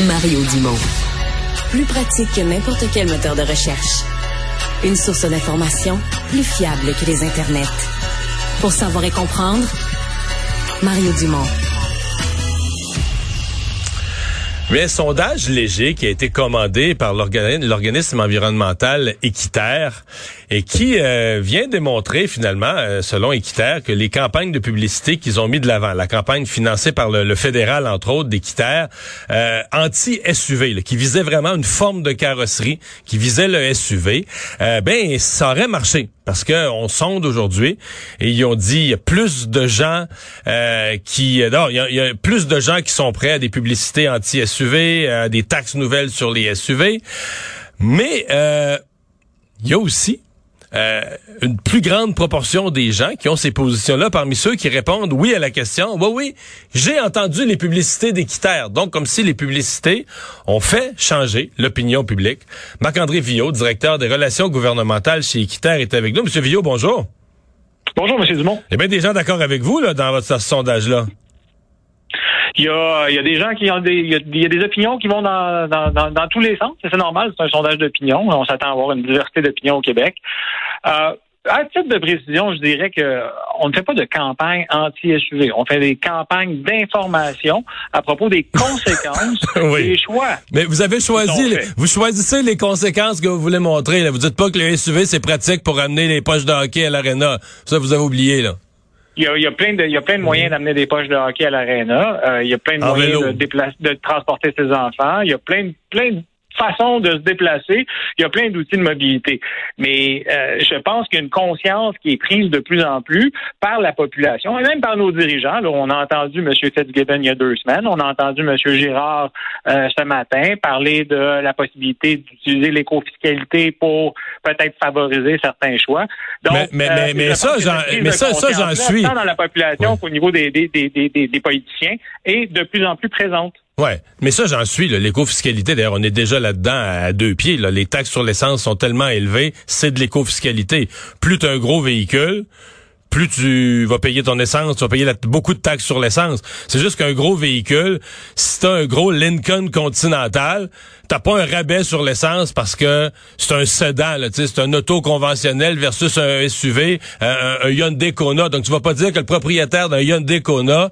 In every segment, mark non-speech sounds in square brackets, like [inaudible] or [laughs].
Mario Dumont. Plus pratique que n'importe quel moteur de recherche. Une source d'information plus fiable que les internets. Pour savoir et comprendre, Mario Dumont. Mais un sondage léger qui a été commandé par l'organisme environnemental Équiterre et qui euh, vient démontrer finalement, euh, selon Équiterre, que les campagnes de publicité qu'ils ont mis de l'avant, la campagne financée par le, fédéral, entre autres, d'Équiterre, euh, anti-SUV, qui visait vraiment une forme de carrosserie, qui visait le SUV, ben ça aurait marché. Parce que on sonde aujourd'hui et ils ont dit il y a plus de gens qui non, il y, a, plus de gens qui sont prêts à des publicités anti-SUV, à des taxes nouvelles sur les SUV. Mais il y a aussi euh, une plus grande proportion des gens qui ont ces positions-là parmi ceux qui répondent oui à la question. Oui, oui, j'ai entendu les publicités d'Équiterre. Donc, comme si les publicités ont fait changer l'opinion publique. Marc-André Villot, directeur des relations gouvernementales chez Équiterre, est avec nous. Monsieur Villot, bonjour. Bonjour, Monsieur Dumont. Eh bien, des gens d'accord avec vous là, dans votre sondage-là. Il y a, il y a des gens qui ont des, il y a, des opinions qui vont dans, dans, dans, tous les sens. C'est normal, c'est un sondage d'opinion. On s'attend à avoir une diversité d'opinions au Québec. Euh, à titre de précision, je dirais que on ne fait pas de campagne anti-SUV. On fait des campagnes d'information à propos des [laughs] conséquences [laughs] des choix. Mais vous avez choisi, vous choisissez les conséquences que vous voulez montrer. Là. Vous dites pas que le SUV c'est pratique pour amener les poches de hockey à l'aréna. Ça, vous avez oublié là. Il y, a, il y a, plein de, il y a plein de moyens d'amener des poches de hockey à l'aréna. Euh, il y a plein de moyens de, de transporter ses enfants. Il y a plein, plein de façon de se déplacer. Il y a plein d'outils de mobilité. Mais euh, je pense qu'il y a une conscience qui est prise de plus en plus par la population et même par nos dirigeants. Là, on a entendu M. Fitzgibbon il y a deux semaines, on a entendu M. Girard euh, ce matin parler de la possibilité d'utiliser l'écofiscalité pour peut-être favoriser certains choix. Donc, mais, mais, mais, euh, ça, j'en, mais ça, ça, j'en suis. Tant dans la population qu'au niveau des, des, des, des, des politiciens est de plus en plus présente. Ouais, mais ça j'en suis. L'éco-fiscalité, d'ailleurs, on est déjà là-dedans à deux pieds. Les taxes sur l'essence sont tellement élevées, c'est de l'éco-fiscalité. Plus tu un gros véhicule, plus tu vas payer ton essence, tu vas payer beaucoup de taxes sur l'essence. C'est juste qu'un gros véhicule, si t'as un gros Lincoln Continental, t'as pas un rabais sur l'essence parce que c'est un sedan, c'est un auto conventionnel versus un SUV, un, un Hyundai Kona. Donc tu vas pas dire que le propriétaire d'un Hyundai Kona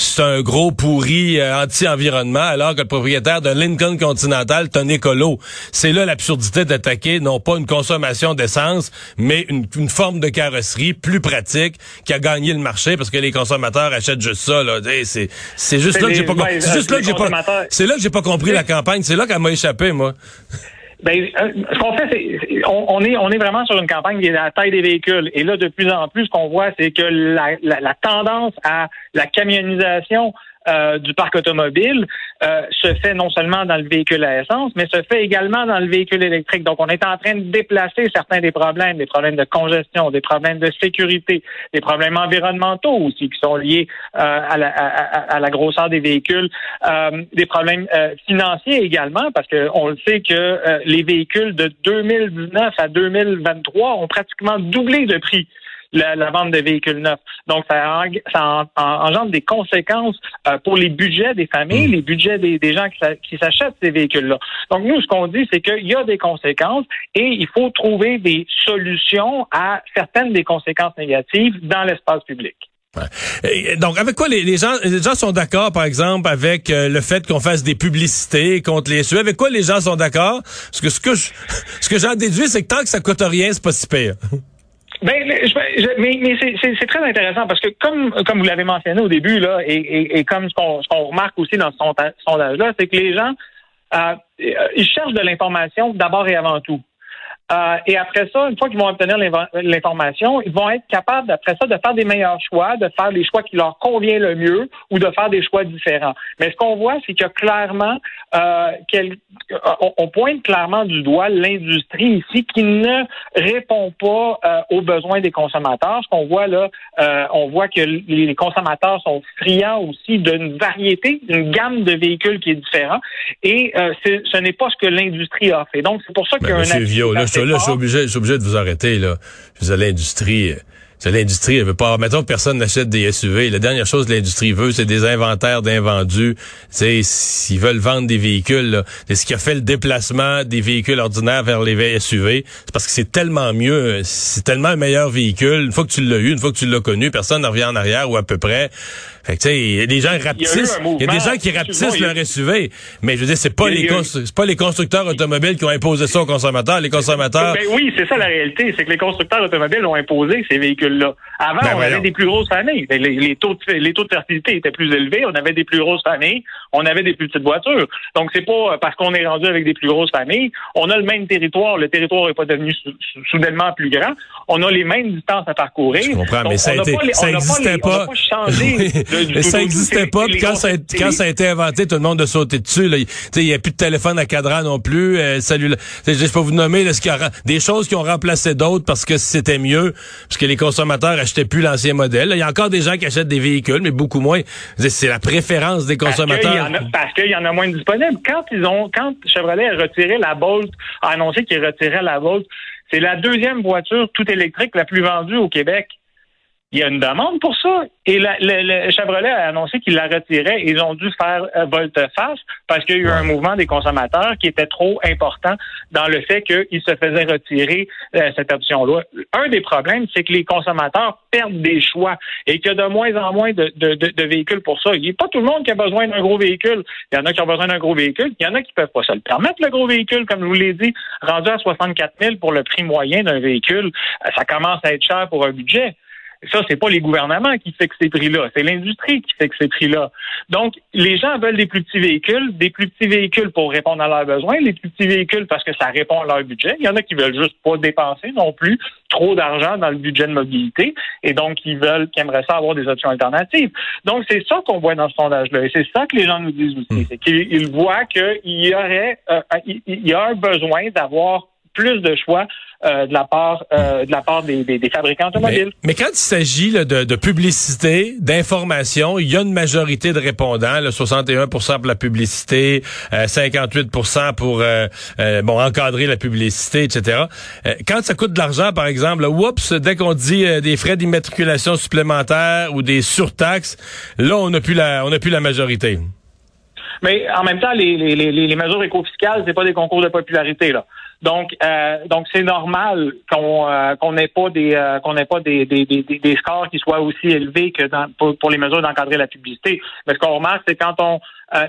c'est un gros pourri euh, anti-environnement, alors que le propriétaire d'un Lincoln Continental est un écolo. C'est là l'absurdité d'attaquer non pas une consommation d'essence, mais une, forme de carrosserie plus pratique qui a gagné le marché parce que les consommateurs achètent juste ça. Là. C'est, c'est juste là que j'ai pas, c'est juste là que j'ai pas, c'est là que j'ai pas compris la campagne. C'est là qu'elle échappé, moi. Ben, euh, ce qu'on fait, c'est on, est on est vraiment sur une campagne qui est la taille des véhicules. Et là, de plus en plus, ce qu'on voit, c'est que la, la, tendance à la camionnisation euh, du parc automobile euh, se fait non seulement dans le véhicule à essence, mais se fait également dans le véhicule électrique. Donc, on est en train de déplacer certains des problèmes, des problèmes de congestion, des problèmes de sécurité, des problèmes environnementaux aussi qui sont liés euh, à, la, à, la, grosseur des véhicules, des problèmes financiers également, parce qu'on le sait que les véhicules de 2019 à 2023 ont pratiquement doublé de prix la, vente de véhicules neufs. Donc, ça, ça engendre des conséquences euh, pour les budgets des familles, mm. les budgets des, gens qui, s'achètent ces véhicules-là. Donc, nous, ce qu'on dit, c'est qu'il y a des conséquences et il faut trouver des solutions à certaines des conséquences négatives dans l'espace public. donc, avec quoi les, gens, les gens sont d'accord, par exemple, avec euh, le fait qu'on fasse des publicités contre les SUV? Avec quoi les gens sont d'accord? Parce que ce que je, [laughs] ce que j'en déduis, c'est que tant que ça coûte rien, c'est pas si pire. Ben, je, mais, mais c'est très intéressant parce que comme comme vous l'avez mentionné au début là, et, et, et comme ce qu'on remarque aussi dans ce sondage-là, c'est que les gens euh, ils cherchent de l'information d'abord et avant tout. Euh, et après ça, une fois qu'ils vont obtenir l'information, ils vont être capables, après ça, de faire des meilleurs choix, de faire les choix qui leur conviennent le mieux ou de faire des choix différents. Mais ce qu'on voit, c'est que clairement, euh, on, pointe clairement du doigt l'industrie ici qui ne répond pas euh, aux besoins des consommateurs. Ce qu'on voit là, euh, on voit que les consommateurs sont friands aussi d'une variété, d'une gamme de véhicules qui est différente. Et euh, ce n'est pas ce que l'industrie a fait. Donc, c'est pour ça qu'il y a un là, je suis obligé, obligé de vous arrêter, là. Je vous l'industrie, l'industrie, elle veut pas. Mettons que personne n'achète des SUV. La dernière chose que l'industrie veut, c'est des inventaires d'invendus. S'ils veulent vendre des véhicules, c'est ce qui a fait le déplacement des véhicules ordinaires vers les SUV. C'est parce que c'est tellement mieux, c'est tellement un meilleur véhicule. Une fois que tu l'as eu, une fois que tu l'as connu, personne ne revient en arrière ou à peu près. Fait que, tu sais, des gens rapetissent. Il y a, des gens qui rapetissent leur SUV. Mais je veux dire, c'est pas les c'est pas les constructeurs automobiles qui ont imposé ça aux consommateurs. Les consommateurs. Ben oui, c'est ça la réalité. C'est que les constructeurs automobiles ont imposé ces véhicules-là. Avant, ben on avait des plus grosses familles. Les, taux de, les taux de fertilité étaient plus élevés. On avait des plus grosses familles. On avait des plus petites voitures. Donc, c'est pas parce qu'on est rendu avec des plus grosses familles. On a le même territoire. Le territoire n'est pas devenu soudainement plus grand. On a les mêmes distances à parcourir. Je comprends, mais ça, a été, ça n'existait pas. [laughs] ça n'existait pas. Puis quand ça, a, quand ça a été inventé, tout le monde a sauté dessus. Il n'y a plus de téléphone à cadran non plus. Euh, salut, je peux vous nommer là, ce qui a, des choses qui ont remplacé d'autres parce que c'était mieux, parce que les consommateurs achetaient plus l'ancien modèle. Il y a encore des gens qui achètent des véhicules, mais beaucoup moins. C'est la préférence des consommateurs. Parce qu'il y, en a moins disponibles. Quand ils ont, quand Chevrolet a retiré la Bolt, a annoncé qu'il retirait la Bolt, c'est la deuxième voiture toute électrique la plus vendue au Québec. Il y a une demande pour ça. Et le, Chevrolet a annoncé qu'il la retirait. Ils ont dû faire euh, volte-face parce qu'il y a eu un mouvement des consommateurs qui était trop important dans le fait qu'ils se faisaient retirer euh, cette option-là. Un des problèmes, c'est que les consommateurs perdent des choix et qu'il y a de moins en moins de, de, véhicules pour ça. Il n'y a pas tout le monde qui a besoin d'un gros véhicule. Il y en a qui ont besoin d'un gros véhicule. Il y en a qui peuvent pas se le permettre, le gros véhicule, comme je vous l'ai dit, rendu à 64 000 pour le prix moyen d'un véhicule. Euh, ça commence à être cher pour un budget. Ça, c'est pas les gouvernements qui fixent ces prix-là, c'est l'industrie qui fixe ces prix-là. Donc, les gens veulent des plus petits véhicules, des plus petits véhicules pour répondre à leurs besoins, les plus petits véhicules parce que ça répond à leur budget. Il y en a qui veulent juste pas dépenser non plus trop d'argent dans le budget de mobilité et donc ils veulent, qui aimeraient ça avoir des options alternatives. Donc, c'est ça qu'on voit dans ce sondage-là et c'est ça que les gens nous disent aussi, hmm. c'est qu'ils voient qu'il y aurait, euh, il y a un besoin d'avoir plus de choix euh, de la part euh, de la part des, des, fabricants automobiles. Mais, quand il s'agit de, de, publicité, d'information, il y a une majorité de répondants, le 61% pour la publicité, 58% euh, pour bon encadrer la publicité, etc. quand ça coûte de l'argent, par exemple, oups, dès qu'on dit des frais d'immatriculation supplémentaires ou des surtaxes, là on n'a plus la on n'a plus la majorité. Mais en même temps, les, les, les, les mesures éco-fiscales, c'est pas des concours de popularité là. Donc, euh, donc c'est normal qu'on euh, qu'on n'ait pas des euh, qu'on n'ait pas des, des, des, des, scores qui soient aussi élevés que dans, pour, les mesures d'encadrer la publicité. Mais ce qu'on remarque, c'est quand on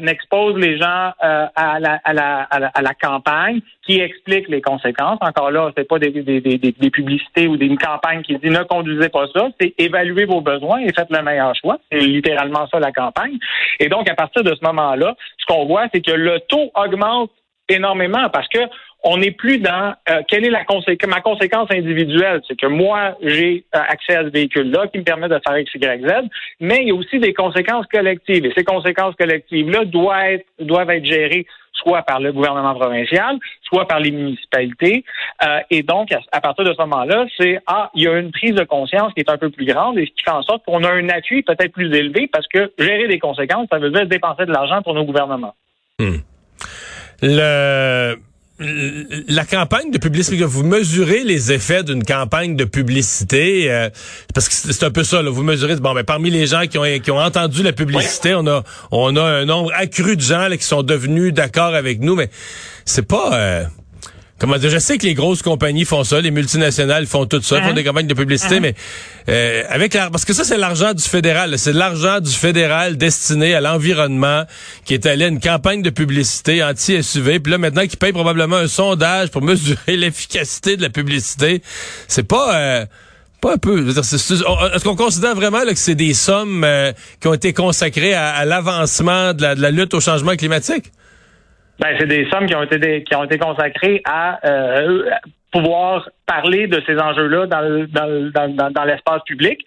expose les gens à la, à, la, à, la, campagne qui explique les conséquences. Encore là, c'est pas des, des, des, des publicités ou une campagne qui dit ne conduisez pas ça, c'est évaluer vos besoins et faites le meilleur choix. C'est littéralement ça la campagne. Et donc, à partir de ce moment-là, ce qu'on voit, c'est que le taux augmente énormément parce que on n'est plus dans euh, quelle est la conséquence, ma conséquence individuelle? C'est que moi, j'ai euh, accès à ce véhicule-là qui me permet de faire X, Y, Z, mais il y a aussi des conséquences collectives. Et ces conséquences collectives-là doivent être, doivent être gérées soit par le gouvernement provincial, soit par les municipalités. Euh, et donc, à, partir de ce moment-là, c'est ah, il y a une prise de conscience qui est un peu plus grande et ce qui fait en sorte qu'on a un appui peut-être plus élevé parce que gérer des conséquences, ça veut dire dépenser de l'argent pour nos gouvernements. Hmm. Le la campagne de publicité, vous mesurez les effets d'une campagne de publicité, euh, parce que c'est un peu ça, vous mesurez, bon, ben, parmi les gens qui ont, qui ont entendu la publicité, on a on a un nombre accru de gens qui sont devenus d'accord avec nous, mais c'est pas... Euh, Comment dire, je sais que les grosses compagnies font ça, les multinationales font tout ça, font hein? des campagnes de publicité, hein? mais euh, avec la, parce que ça c'est l'argent du fédéral, c'est l'argent du fédéral destiné à l'environnement qui est allé à une campagne de publicité anti-SUV, puis là maintenant qui paye probablement un sondage pour [laughs] mesurer l'efficacité de la publicité, c'est pas euh, pas un peu. Est-ce qu'on considère vraiment que c'est des sommes euh, qui ont été consacrées à, l'avancement de la lutte au changement climatique? Ben, c'est des sommes qui ont été qui ont été consacrées à euh, pouvoir parler de ces enjeux-là dans, dans, dans, l'espace public.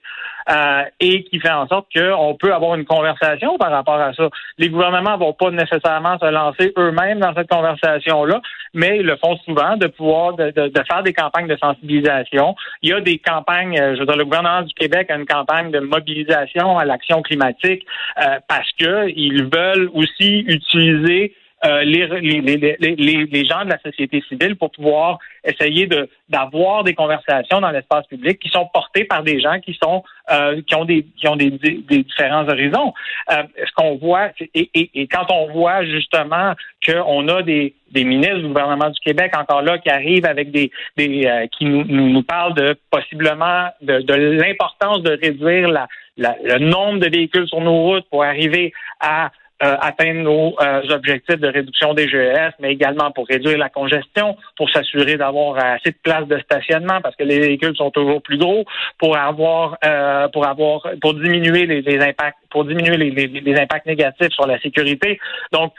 Euh, et qui fait en sorte qu'on peut avoir une conversation par rapport à ça. Les gouvernements vont pas nécessairement se lancer eux-mêmes dans cette conversation-là, mais ils le font souvent de pouvoir de, de, faire des campagnes de sensibilisation. Il y a des campagnes, euh, je veux dire, le gouvernement du Québec a une campagne de mobilisation à l'action climatique euh, parce que ils veulent aussi utiliser euh, les, les, les, les, gens de la société civile pour pouvoir essayer de d'avoir des conversations dans l'espace public qui sont portées par des gens qui sont euh, qui ont des qui ont des, des, différents horizons. Euh, ce qu'on voit et, et, et, quand on voit justement qu'on a des, des ministres du gouvernement du Québec encore là qui arrivent avec des, des euh, qui nous, nous, parlent de possiblement de, de l'importance de réduire la, la, le nombre de véhicules sur nos routes pour arriver à euh, atteindre nos euh, objectifs de réduction des GES, mais également pour réduire la congestion, pour s'assurer d'avoir assez de places de stationnement parce que les véhicules sont toujours plus gros, pour avoir euh, pour avoir pour diminuer les, impacts pour diminuer les, les, impacts négatifs sur la sécurité. Donc,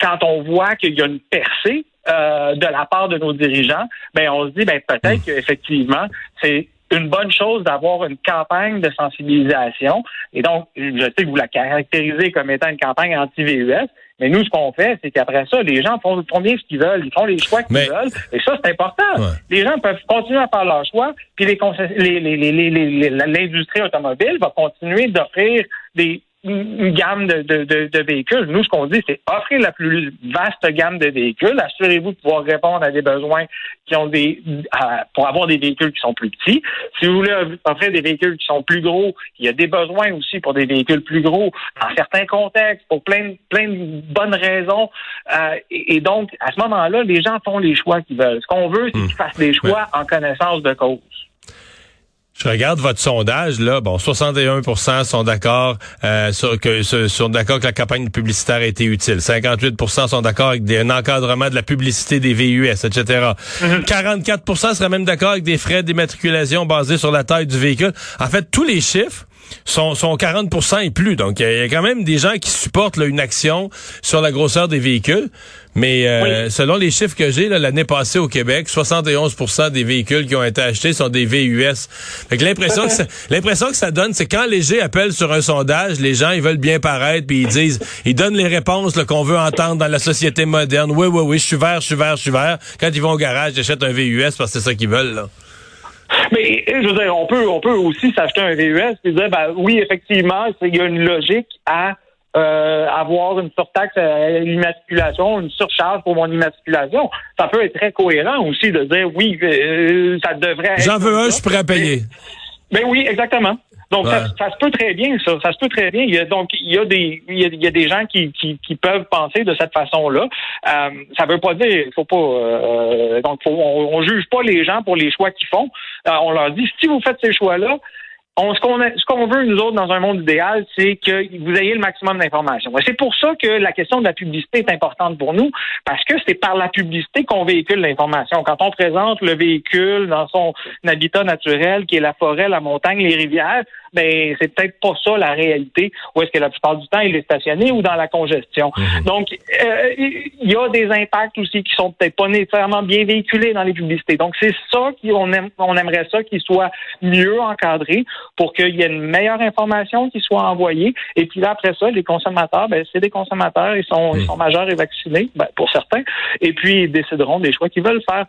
quand on voit qu'il y a une percée de la part de nos dirigeants, ben on se dit ben peut-être mmh. qu'effectivement c'est une bonne chose d'avoir une campagne de sensibilisation. Et donc, je sais que vous la caractérisez comme étant une campagne anti-VUS, mais nous, ce qu'on fait, c'est qu'après ça, les gens font, bien ce qu'ils veulent, ils font les choix qu'ils veulent, et ça, c'est important. Les gens peuvent continuer à faire leurs choix, puis l'industrie les, automobile va continuer d'offrir des une gamme de, de, de, véhicules. Nous, ce qu'on dit, c'est offrir la plus vaste gamme de véhicules. Assurez-vous de pouvoir répondre à des besoins qui ont des pour avoir des véhicules qui sont plus petits. Si vous voulez offrir des véhicules qui sont plus gros, il y a des besoins aussi pour des véhicules plus gros dans certains contextes, pour plein, plein de bonnes raisons. Euh, et, donc, à ce moment-là, les gens font les choix qu'ils veulent. Ce qu'on veut, c'est qu'ils hmm. fassent des choix en connaissance de cause. Je regarde votre sondage là, bon 61% sont d'accord euh, sur que sont d'accord que la campagne publicitaire a été utile. 58% sont d'accord avec un encadrement de la publicité des VUS, etc. 44 mm-hmm. seraient même d'accord avec des frais d'immatriculation basés sur la taille du véhicule. En fait, tous les chiffres sont, sont 40% et plus. Donc, il y, a quand même des gens qui supportent une action sur la grosseur des véhicules. Mais euh, selon les chiffres que j'ai, l'année passée au Québec, 71% des véhicules qui ont été achetés sont des VUS. Fait que l'impression que ça, [laughs] l'impression que ça donne, c'est quand Léger appelle sur un sondage, les gens ils veulent bien paraître, puis ils disent, ils donnent les réponses qu'on veut entendre dans la société moderne. Oui, oui, oui, je suis vert, je suis vert, je suis vert. Quand ils vont au garage, ils achètent un VUS parce que c'est ça qu'ils veulent. Là. Mais je veux dire, on peut, on peut aussi s'acheter un VUS et dire, ben oui, effectivement, il y a une logique à euh, avoir une surtaxe à l'immatriculation, une surcharge pour mon immatriculation. Ça peut être très cohérent aussi de dire oui, euh, ça devrait. J'en veux un, je suis prêt à payer. Ben oui, exactement. Donc ça, se peut très bien, ça. Ça se peut très bien. Il y a, donc il y a des il y a, des gens qui, qui, qui, peuvent penser de cette façon-là. Euh, ça veut pas dire faut pas euh, donc on, on, juge pas les gens pour les choix qu'ils font. Euh, on leur dit si vous faites ces choix-là, on, ce qu'on veut nous autres dans un monde idéal, c'est que vous ayez le maximum d'informations. C'est pour ça que la question de la publicité est importante pour nous, parce que c'est par la publicité qu'on véhicule l'information. Quand on présente le véhicule dans son habitat naturel, qui est la forêt, la montagne, les rivières, ben c'est peut-être pas ça la réalité. Où est-ce que la plupart du temps il est stationné ou dans la congestion. Mhm. Donc euh, il y a des impacts aussi qui sont peut-être pas nécessairement bien véhiculés dans les publicités. Donc c'est ça qu'on aime, on aimerait ça qu'il soit mieux encadré pour qu'il y ait une meilleure information qui soit envoyée. Et puis là après ça, les consommateurs, ben c'est des consommateurs, ils sont, ils mhm. sont majeurs et vaccinés, ben, pour certains. Et puis ils décideront des choix qu'ils veulent faire.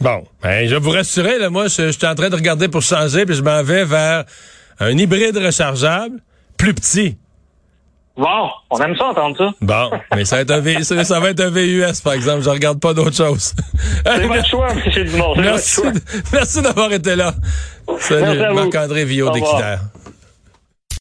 Bon, ben, je vais vous rassurer, là, moi, je, suis en train de regarder pour changer, puis je m'en vais vers un hybride rechargeable plus petit. Bon, on aime ça entendre ça. Bon, mais ça va être un, ça, va être un VUS, par exemple. Je regarde pas d'autre chose. C'est votre choix, [laughs] M. Dumont. Merci, merci d'avoir été là. Salut, Marc-André Villot d'Équiterre.